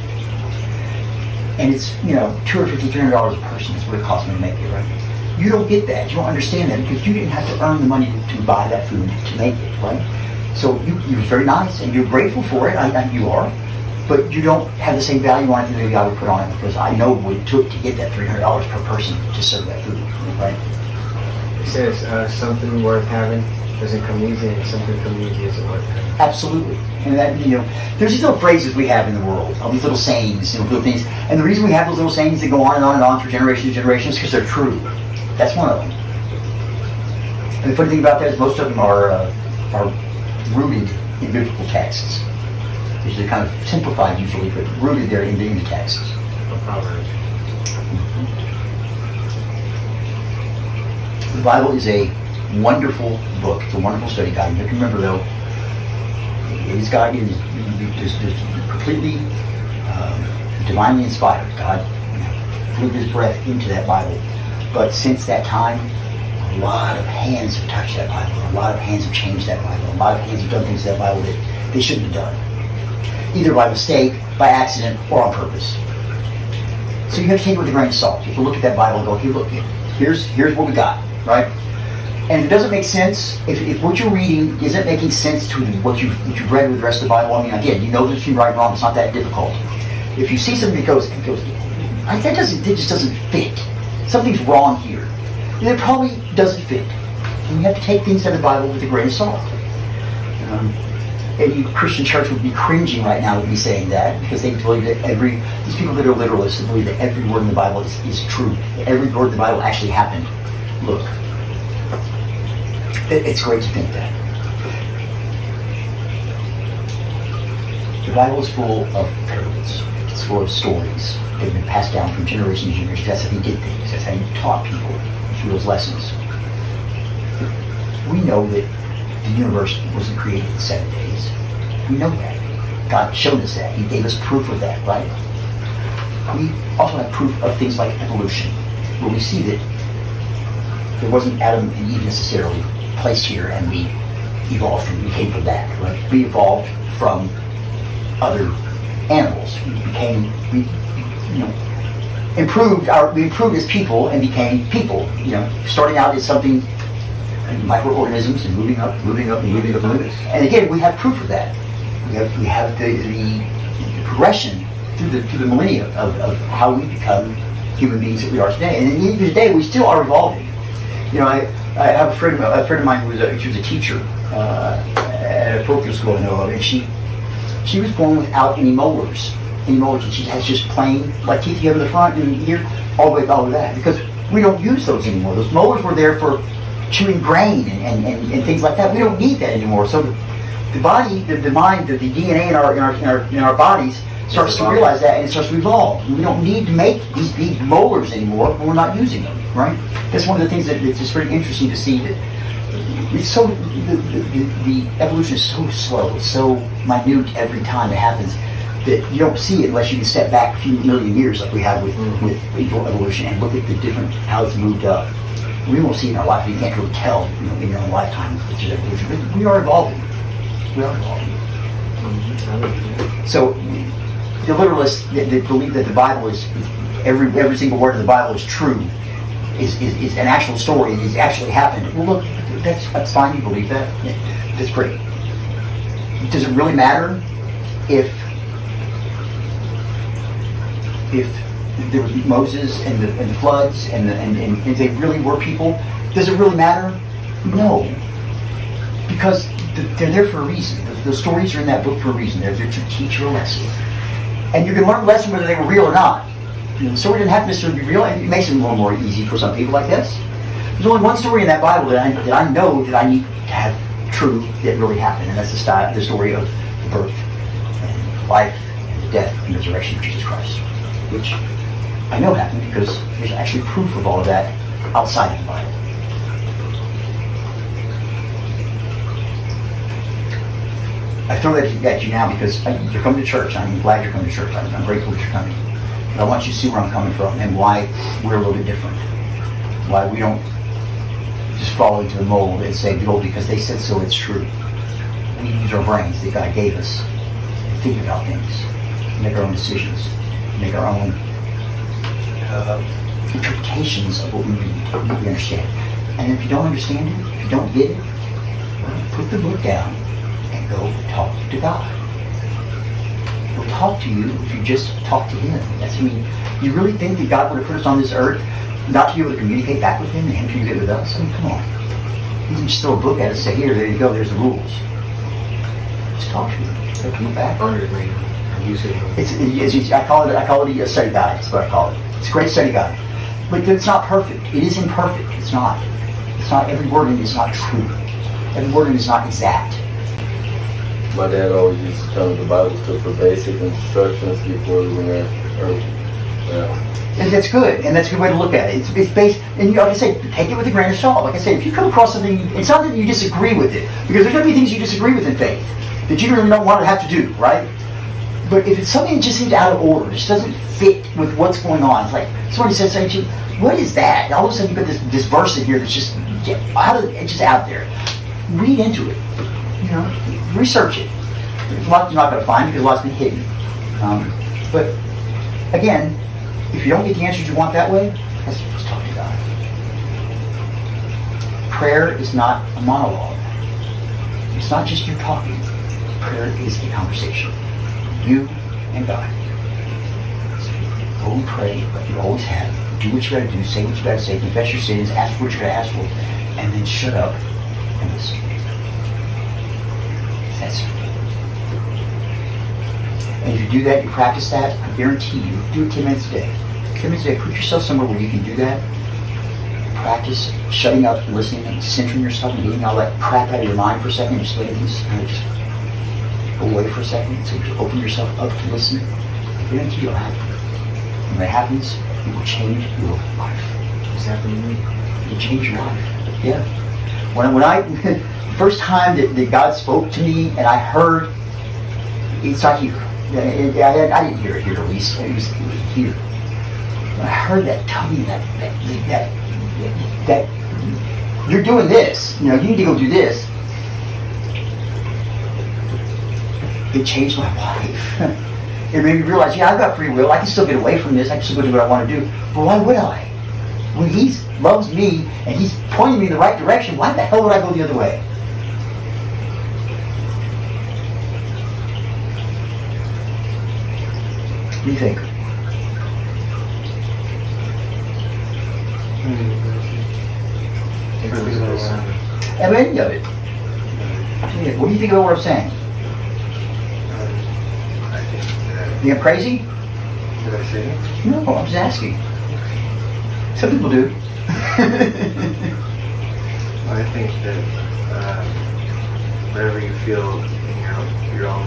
And it's, you know, two or fifty, three hundred dollars a person is what it costs me to make it, right? You don't get that. You don't understand that because you didn't have to earn the money to, buy that food to make it, right? So you, you're very nice and you're grateful for it. I, I, you are, but you don't have the same value on it that I would put on it because I know what it took to get that three hundred dollars per person to serve that food, right? It says uh, something worth having doesn't come easy, and something come easy isn't worth having. Absolutely. And that, you know, there's these little phrases we have in the world, all these little sayings, you know, little things. And the reason we have those little sayings that go on and on and on for generations and generations is because they're true. That's one of them. And the funny thing about that is most of them are, uh, are rooted in biblical texts. These are kind of simplified usually, but rooted there in the, in the texts. A. The Bible is a wonderful book. It's a wonderful study guide. You have to remember, though, it is God is just, just completely um, divinely inspired. God blew His breath into that Bible. But since that time, a lot of hands have touched that Bible. A lot of hands have changed that Bible. A lot of hands have done things to that Bible that they shouldn't have done, either by mistake, by accident, or on purpose. So you have to take it with a grain of salt. You have to look at that Bible and go, "Here, look, here's here's what we got, right?" And it doesn't make sense, if, if what you're reading isn't making sense to what you've, what you've read with the rest of the Bible, I mean, again, you know there's between right and wrong. It's not that difficult. If you see something that goes, it goes, "I- that doesn't, that just doesn't fit. Something's wrong here. And it probably doesn't fit. And you have to take things out of the Bible with a grain of salt. Um, and you Christian church would be cringing right now with me saying that because they believe that every these people that are literalists believe that every word in the Bible is, is true. Every word in the Bible actually happened. Look, it, it's great to think that. The Bible is full of parables. It's full of stories. They've been passed down from generation to generation. That's how he did things. That's how he taught people through those lessons. We know that the universe wasn't created in seven days. We know that. God showed us that. He gave us proof of that, right? We also have proof of things like evolution, where we see that there wasn't Adam and Eve necessarily placed here and we evolved from, we came from that, right? We evolved from other animals. We became, we, you know, improved our, we improved as people and became people, you know, starting out as something, microorganisms and moving up, moving up and moving up and moving. up. And again, we have proof of that. We have, we have the, the progression through the, through the millennia of, of how we become human beings that we are today. And even today, we still are evolving. You know, I, I have a friend, a friend of mine who was a, she was a teacher uh, at a parochial school I know of, and she she was born without any molars, any molars, and she has just plain like teeth you have in the front and here, all the way all of that, because we don't use those anymore. Those molars were there for chewing grain and, and, and, and things like that. We don't need that anymore. So the, the body, the, the mind, the, the DNA in our, in, our, in, our, in our bodies starts to realize that and it starts to evolve. We don't need to make these big molars anymore when we're not using them, right? That's one of the things that it's just very interesting to see that it's so the, the, the, evolution is so slow, it's so minute every time it happens that you don't see it unless you can step back a few million years like we have with, mm-hmm. with evolution and look at the different how it's moved up. We won't see in our life. You can't really tell you know, in your own lifetime evolution. But we are evolving. We are evolving. Mm-hmm. So the literalists that, that believe that the Bible is every every single word of the Bible is true, is, is, is an actual story, it's actually happened. Well, look, that's that's fine. You believe that. That's great. Does it really matter if if there was Moses and the, and the floods and, the, and, and, and they really were people? Does it really matter? No, because they're there for a reason. The, the stories are in that book for a reason. They're there to teach you a lesson and you can learn a lesson whether they were real or not. The story didn't have to necessarily be real, and it makes it a little more easy for some people like this. There's only one story in that Bible that I, that I know that I need to have true that really happened, and that's the, the story of the birth, and life, and the death, and resurrection of Jesus Christ, which I know happened because there's actually proof of all of that outside of the Bible. I throw that at you now because you're coming to church. I'm glad you're coming to church. I'm, grateful that you're coming. But I want you to see where I'm coming from and why we're a little bit different. Why we don't just fall into the mold and say, "Behold, because they said so, it's true." We use our brains that God gave us to think about things, make our own decisions, make our own uh, interpretations of what we read, we understand. And if you don't understand it, if you don't get it, put the book down go talk to God. He'll talk to you if you just talk to Him. That's I mean, you really think that God would have put us on this earth not to be able to communicate back with Him and Him communicate with us? I mean, come on. He didn't just throw a book at us and say, here, there you go, there's the rules. Just talk to Him. He'll come back. It's, it's, it's, I call it I call it a study guide. That's what I call it. It's a great study guide, but it's not perfect. It is imperfect. It's not. It's not every word in it is not true. Every word in it is not exact. My dad always used to tell me the Bible stood for basic instructions before leaving earth. earth. Yeah. And that's good, and that's a good way to look at it. It's, it's based, and you, like I say, take it with a grain of salt. Like I say, if you come across something, it's not that you disagree with it, because there's going to be things you disagree with in faith that you really don't want to have to do, right? But if it's something that just seems out of order, just doesn't fit with what's going on, it's like somebody says something to you, what is that? And all of a sudden you've got this, this verse in here that's just out of, it's just out there. Read into it, you know, research it. There's a lot you're not going to find it because lots lot's been hidden. Um, but again, if you don't get the answers you want that way, let's, let's talk to God. Prayer is not a monologue. It's not just you talking. Prayer is a conversation. You and God. Go and pray like you always have. Do what you gotta do, say what you gotta say, confess your sins, ask for what you gotta ask for, and then shut up and listen. That's. And if you do that, you practice that, I guarantee you, do it 10 minutes a day. 10 minutes a day, put yourself somewhere where you can do that. Practice shutting up, listening, and centering yourself and getting all that crap out of your mind for a second, just letting things kind of just go away for a second. So just open yourself up to listen. I guarantee you'll happen. When that happens, it will change your life. What's happening to me? It'll change your life. Yeah. When, when I, the first time that, that God spoke to me and I heard, it's not here. I, I didn't hear it here at least. It was, it was here. When I heard that me that, that, that, that you're doing this, you know, you need to go do this. It changed my life. it made me realize, yeah, I've got free will. I can still get away from this. I can still do what I want to do. But why would I? When He loves me and He's pointing me in the right direction, why the hell would I go the other way? Do you think? Take a look at. Of any of it. What do you think of what I'm saying? I think I'm crazy? Did I say it? No, I'm just asking. Some people do. I think that uh, whatever you feel in your your own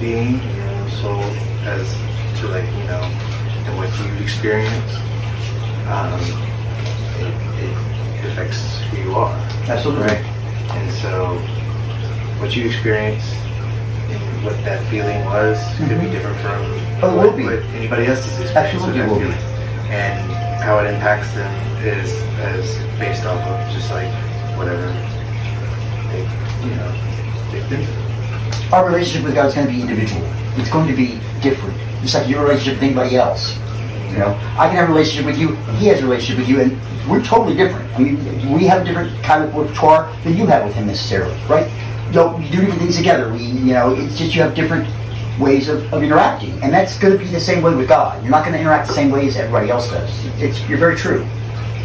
being, your own soul, as like you know, and what you experience, um, it, it affects who you are. Absolutely. Right. And so, what you experience and what that feeling was could be Mhm. different from Oh, what, what anybody else's experience Absolutely with that feeling. And how it impacts them is as based off of just like whatever they, you know, they've been through. Our relationship with God is going to be individual. It's going to be different. Just like your relationship with anybody else. You know, I can have a relationship with you, he has a relationship with you, and we're totally different. I mean, we have a different kind of repertoire than you have with him necessarily, right? Know, we do different things together. We, you know, it's just you have different ways of, of interacting, and that's going to be the same way with God. You're not going to interact the same way as everybody else does. It's you're very true,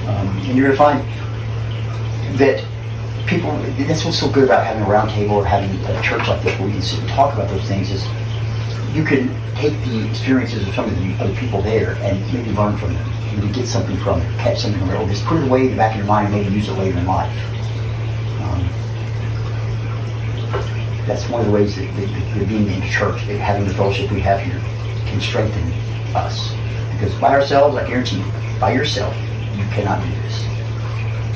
um, and you're going to find that people. That's what's so good about having a round table or having a church like this where you can sit and talk about those things is you can take the experiences of some of the other people there and maybe learn from them, maybe get something from it, catch something from it, or just put it away in the back of your mind and maybe use it later in life. Um, that's one of the ways that, that, that, that being in church, that having the fellowship we have here, can strengthen us. Because by ourselves, I guarantee you, by yourself, you cannot do this.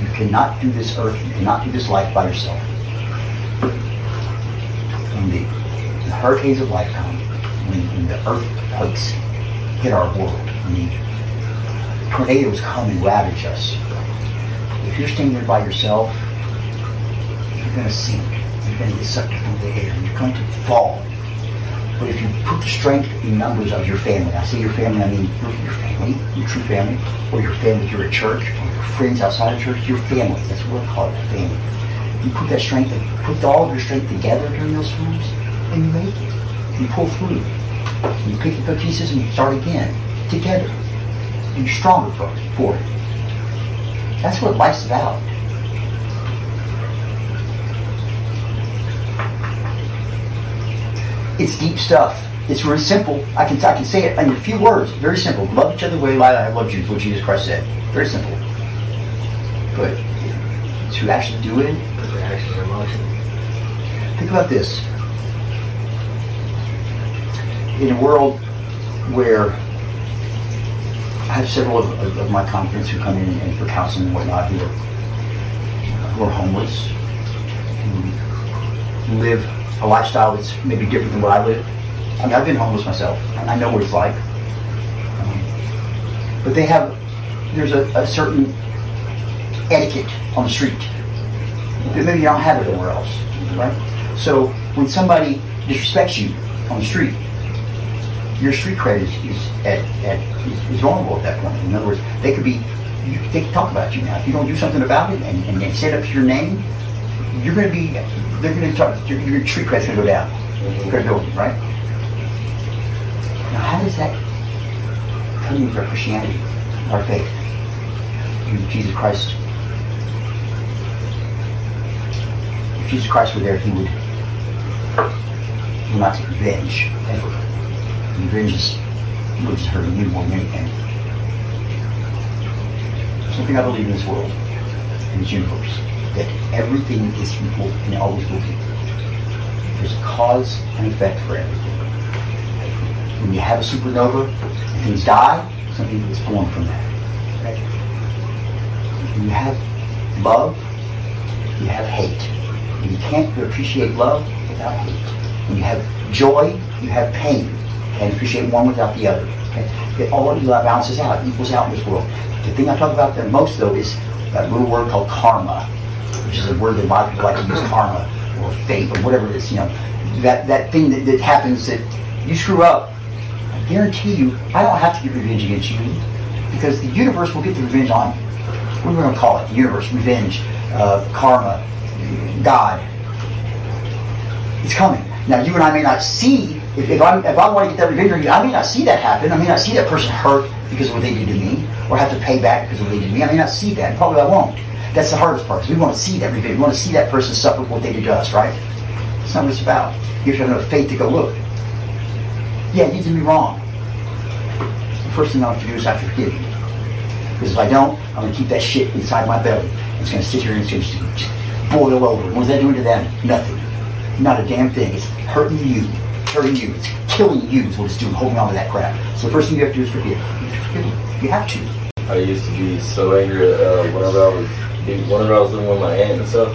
You cannot do this earth, you cannot do this life by yourself. When the, the hurricanes of life come, when, when the earthquakes hit our world, when the tornadoes come and ravage us, if you're standing there by yourself, you're going to sink. You're going to get sucked into the air. You're going to fall. But if you put the strength in numbers of your family, I say your family, I mean your, family, your true family, or your family here at church, or your friends outside of church, your family. That's what we call it, family. You put that strength, put all of your strength together during those times, and you make it. You pull through. You pick up the pieces and you start again, together. And you're stronger for it. For it. That's what life's about. It's deep stuff. It's really simple. I can I can say it in a few words. Very simple. Love each other the way I love you. Is what Jesus Christ said. Very simple. But to actually do it, Put the action in motion. think about this. In a world where I have several of, of, my confidants who come in and for counseling and whatnot who are, who are homeless, who live a lifestyle that's maybe different than what I live. I mean, I've been homeless myself, and I know what it's like. Um, but they have, there's a, a certain etiquette on the street that maybe you don't have it anywhere else, right? So when somebody disrespects you on the street, your street cred is, is at, at is, is vulnerable at that point. In other words, they could be you, they can talk about you now. If you don't do something about it and, and they set up your name, you're going to be they're going to talk. Your, your street cred's going to go down. Credibility, right? Now, how does that come into our Christianity, our faith? In Jesus Christ. If Jesus Christ were there, he would, he would not take revenge ever. Revenge is would just hurt you more than anything. Something I believe in this world, in this universe, that everything is equal and always will be. There's a cause and effect for everything. When you have a supernova and things die, something is born from that. Okay? You have love, you have hate. And you can't appreciate love without hate. When you have joy, you have pain. And appreciate one without the other. Okay? It all balances out, equals out in this world. The thing I talk about the most though is that little word called karma, which is a word that a lot of people like to use karma or fate or whatever it is, you know. That that thing that, that happens that you screw up, I guarantee you, I don't have to get revenge against you because the universe will get the revenge on you. What are we going to call it? The universe, revenge, uh, karma, God. It's coming. Now, you and I may not see, if, if, I'm, if I want to get that revenge I may not see that happen. I may not see that person hurt because of what they did to me or have to pay back because of what they did to me. I may not see that. Probably I won't. That's the hardest part. we want to see that revenge. We want to see that person suffer for what they did to us, right? That's not what it's about. You have to have enough faith to go, look, yeah, you did me wrong. The first thing I have to do is I forgive you. Because if I don't, I'm going to keep that shit inside my belly. It's going to sit here and it's going to boil over. What is that doing to them? Nothing. Not a damn thing. It's hurting you. Hurting you. It's killing you is what it's doing, holding on to that crap. So the first thing you have to do is forgive. You. You have to. I used to be so angry uh, whenever I was whenever I was living with my aunt and stuff.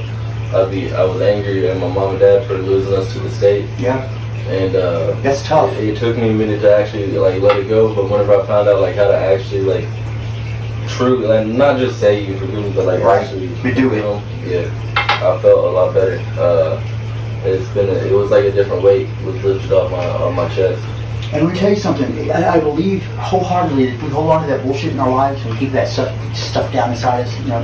I'd be I was angry at my mom and dad for losing us to the state, Yeah. and uh, That's tough. It, it took me a minute to actually like let it go, but whenever I found out like how to actually like truly like not just say you forgive me, but like Right. actually You do it. yeah, I felt a lot better. Uh, it's been a, it was like a different weight was lifted off my my chest. And let me tell you something. I, I believe wholeheartedly that if we hold on to that bullshit in our lives and keep that stuff stuff down inside us, you know,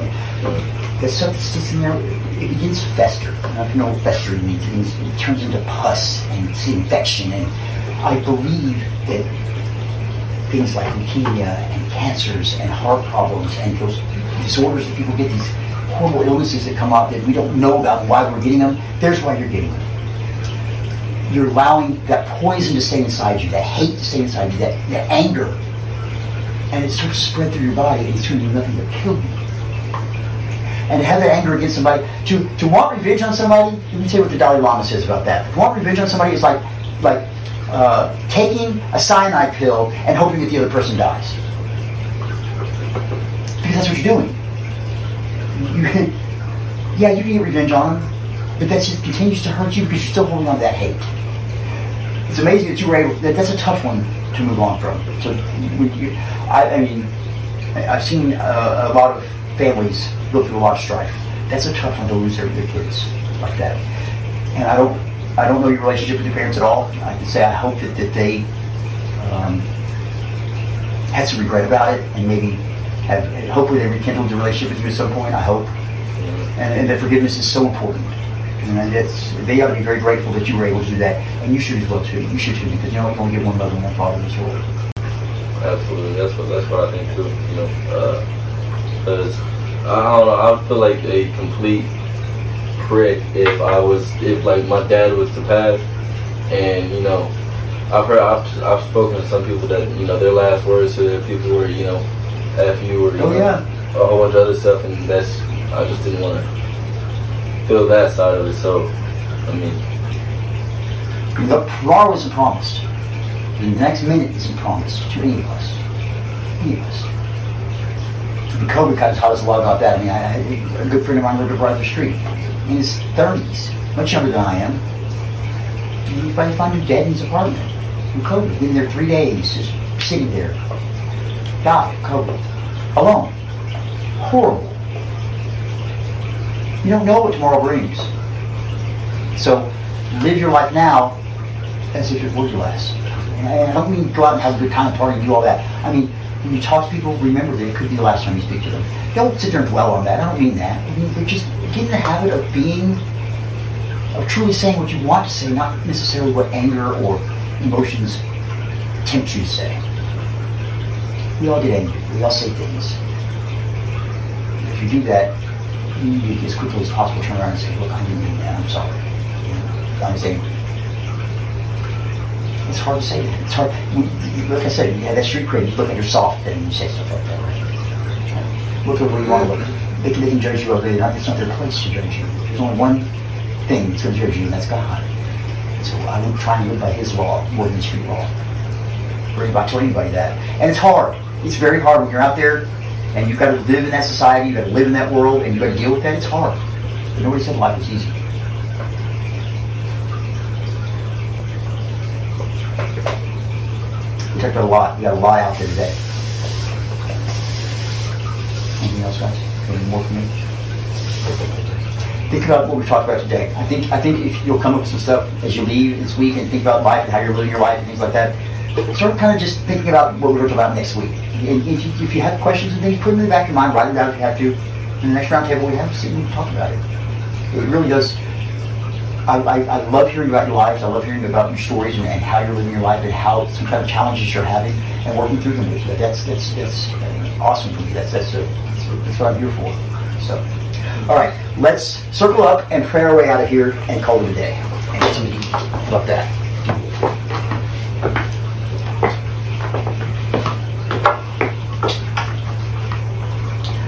that stuff that's just in there, it begins to fester. You know what festering means. It means it turns into pus and it's infection. And I believe that things like leukemia and cancers and heart problems and those disorders that people get, these horrible illnesses that come up that we don't know about why we're getting them, there's why you're getting them you're allowing that poison to stay inside you, that hate to stay inside you, that, that anger. And it starts to spread through your body and it's going to do nothing but kill you. And to have that anger against somebody, to, to want revenge on somebody, let me tell you what the Dalai Lama says about that. To want revenge on somebody is like, like uh, taking a cyanide pill and hoping that the other person dies. Because that's what you're doing. You, yeah, you can get revenge on them, but that just continues to hurt you because you're still holding on to that hate. It's amazing that you were able. That, that's a tough one to move on from. So, you, I, I mean, I've seen uh, a lot of families go through a lot of strife. That's a tough one to lose their, their kids like that. And I don't, I don't know your relationship with your parents at all. I can say I hope that, that they um, had some regret about it and maybe have. Hopefully, they rekindled the relationship with you at some point. I hope. And, and that forgiveness is so important. And uh, that's they ought to be very grateful that you were able to do that. And you should as well too. You should too, because you know you only get one mother and one father in this world. Absolutely, that's what that's what I think too. You know, uh, because I don't know, I feel like a complete prick if I was if like my dad was to pass, and you know, I've heard I've, I've spoken to some people that you know their last words to their people were you know, f you or you Oh, know, yeah. a whole bunch of other stuff, and that's I just didn't want to feel that side of it. So, I mean, The tomorrow isn't promised. The next minute isn't promised to any of us. Any of us. And COVID kind of taught us a lot about that. I mean, I, I, a good friend of mine lived right up the street in his 30s, much younger than I am. And he finally found him dead in his apartment from COVID. Been there three days, just sitting there. Died of COVID. Alone. Horrible. You don't know what tomorrow brings. So live your life now as if it were your last. And I I don't mean go out and have a good time, at party, and do all that. I mean, when you talk to people, remember that it could be the last time you speak to them. Don't sit there and dwell on that. I don't mean that. I mean, just get in the habit of being, of truly saying what you want to say, not necessarily what anger or emotions tempt you to say. We all get angry. We all say things. If you do that, you need to, as quickly as possible turn around and say, look, I didn't mean that. I'm sorry. You know, I was angry. It's hard to say that. It's hard. Like I said, you have that street cred. You look at yourself and you say stuff like that. Right? Look at where you want to look. They can, they can judge you all day. It's not their place to judge you. There's only one thing that's going to judge you, and that's God. So I would try and live by His law more than street law. Or anybody tell anybody that. And it's hard. It's very hard when you're out there and you've got to live in that society, you've got to live in that world, and you've got to deal with that. It's hard. But nobody said life was easy. We talked about a lot. We got a lot out there today. Anything else, guys? Any more for me? Think about what we talked about today. I think I think if you'll come up with some stuff as you leave this week and think about life and how you're living your life and things like that, start kind of just thinking about what we're going to talk about next week. And if you, if you have questions and things, put them in the back of your mind, write them down if you have to. In the next roundtable we have, sit and talk about it. It really does. I, I, I love hearing about your lives. I love hearing about your stories and, and how you're living your life and how some kind of challenges you're having and working through them. That's that's that's awesome for me. That's that's, a, that's, what I'm here for. So, all right, let's circle up and pray our way out of here and call it a day. And get about that.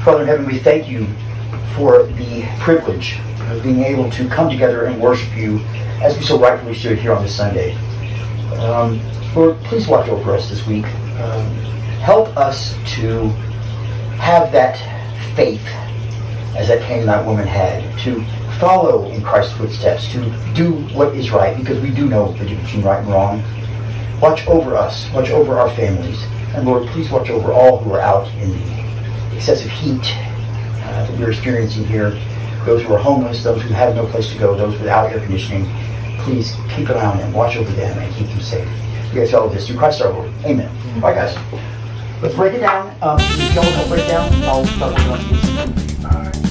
Father in heaven, we thank you for the privilege of being able to come together and worship you as we so rightfully should here on this Sunday. Um, Lord, please watch over us this week. Um, help us to have that faith as that Canaanite woman had, to follow in Christ's footsteps, to do what is right, because we do know the difference between right and wrong. Watch over us, watch over our families, and Lord, please watch over all who are out in the excessive heat uh, that we're experiencing here, those who are homeless, those who have no place to go, those without air conditioning. Please keep an eye on them, watch over them, and keep them safe. We ask all of this through Christ our Lord. Amen. All right, guys. Let's break it down. Um, if you don't break down, I'll start working on you.